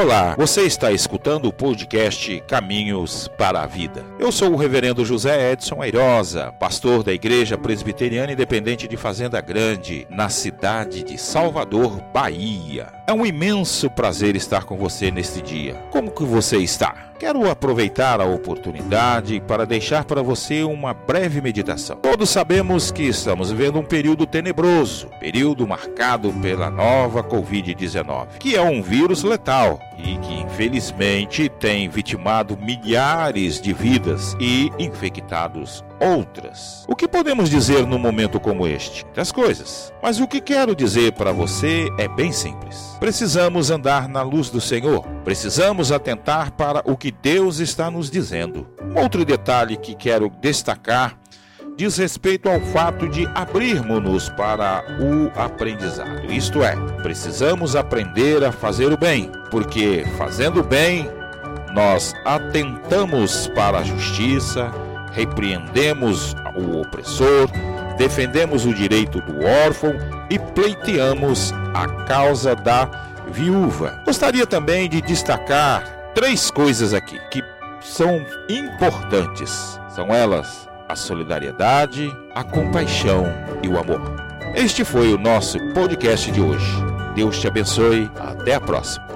Olá, você está escutando o podcast Caminhos para a Vida. Eu sou o reverendo José Edson Airosa, pastor da Igreja Presbiteriana Independente de Fazenda Grande, na cidade de Salvador, Bahia. É um imenso prazer estar com você neste dia. Como que você está? Quero aproveitar a oportunidade para deixar para você uma breve meditação. Todos sabemos que estamos vivendo um período tenebroso, período marcado pela nova Covid-19, que é um vírus letal e que infelizmente tem vitimado milhares de vidas e infectados outras. O que podemos dizer num momento como este? Das coisas. Mas o que quero dizer para você é bem simples. Precisamos andar na luz do Senhor. Precisamos atentar para o que Deus está nos dizendo. Outro detalhe que quero destacar diz respeito ao fato de abrirmos-nos para o aprendizado. Isto é, precisamos aprender a fazer o bem, porque fazendo o bem, nós atentamos para a justiça, repreendemos o opressor, defendemos o direito do órfão e pleiteamos a causa da viúva. Gostaria também de destacar três coisas aqui que são importantes. São elas a solidariedade, a compaixão e o amor. Este foi o nosso podcast de hoje. Deus te abençoe. Até a próxima.